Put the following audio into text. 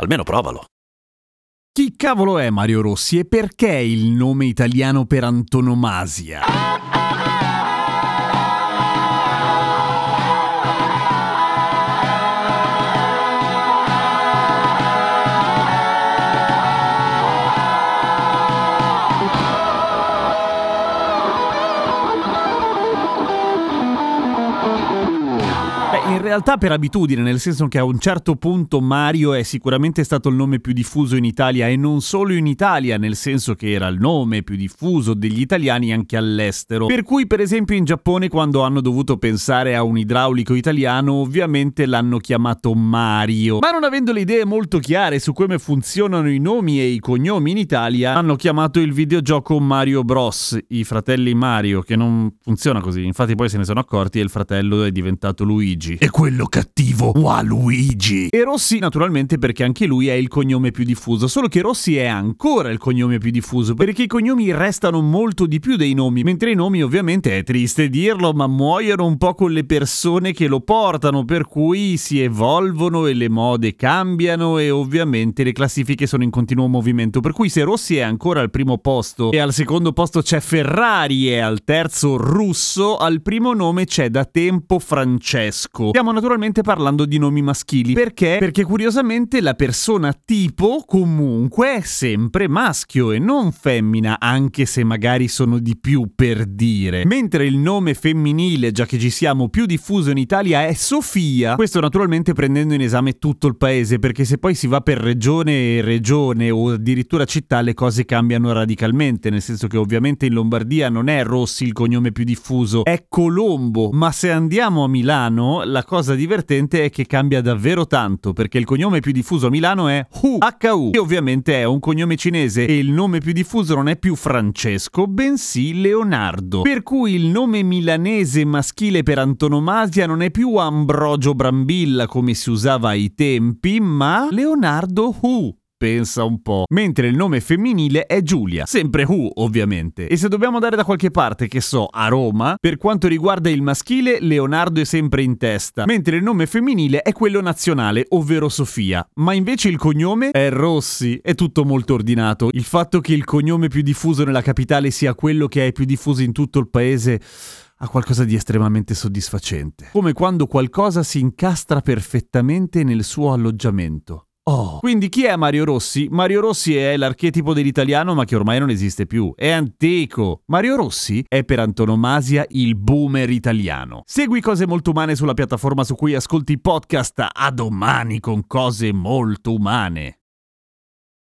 Almeno provalo. Chi cavolo è Mario Rossi e perché il nome italiano per antonomasia? In realtà per abitudine, nel senso che a un certo punto Mario è sicuramente stato il nome più diffuso in Italia e non solo in Italia, nel senso che era il nome più diffuso degli italiani anche all'estero. Per cui per esempio in Giappone quando hanno dovuto pensare a un idraulico italiano ovviamente l'hanno chiamato Mario. Ma non avendo le idee molto chiare su come funzionano i nomi e i cognomi in Italia, hanno chiamato il videogioco Mario Bros, i fratelli Mario, che non funziona così, infatti poi se ne sono accorti e il fratello è diventato Luigi. E quello cattivo, Waluigi. E Rossi naturalmente perché anche lui è il cognome più diffuso, solo che Rossi è ancora il cognome più diffuso, perché i cognomi restano molto di più dei nomi, mentre i nomi ovviamente è triste dirlo, ma muoiono un po' con le persone che lo portano, per cui si evolvono e le mode cambiano e ovviamente le classifiche sono in continuo movimento, per cui se Rossi è ancora al primo posto e al secondo posto c'è Ferrari e al terzo Russo, al primo nome c'è da tempo Francesco. Stiamo naturalmente parlando di nomi maschili. Perché? Perché curiosamente la persona tipo comunque è sempre maschio e non femmina, anche se magari sono di più per dire. Mentre il nome femminile, già che ci siamo più diffuso in Italia, è Sofia. Questo naturalmente prendendo in esame tutto il paese, perché se poi si va per regione e regione o addirittura città, le cose cambiano radicalmente, nel senso che ovviamente in Lombardia non è Rossi il cognome più diffuso, è Colombo, ma se andiamo a Milano la cosa divertente è che cambia davvero tanto, perché il cognome più diffuso a Milano è Hu, HU, che ovviamente è un cognome cinese e il nome più diffuso non è più Francesco, bensì Leonardo. Per cui il nome milanese maschile per antonomasia non è più Ambrogio Brambilla come si usava ai tempi, ma Leonardo Hu. Pensa un po'. Mentre il nome femminile è Giulia, sempre Who ovviamente. E se dobbiamo andare da qualche parte, che so, a Roma, per quanto riguarda il maschile, Leonardo è sempre in testa, mentre il nome femminile è quello nazionale, ovvero Sofia. Ma invece il cognome è Rossi, è tutto molto ordinato. Il fatto che il cognome più diffuso nella capitale sia quello che è più diffuso in tutto il paese ha qualcosa di estremamente soddisfacente. Come quando qualcosa si incastra perfettamente nel suo alloggiamento. Oh. Quindi chi è Mario Rossi? Mario Rossi è l'archetipo dell'italiano ma che ormai non esiste più. È antico. Mario Rossi è per antonomasia il boomer italiano. Segui cose molto umane sulla piattaforma su cui ascolti podcast. A domani con cose molto umane.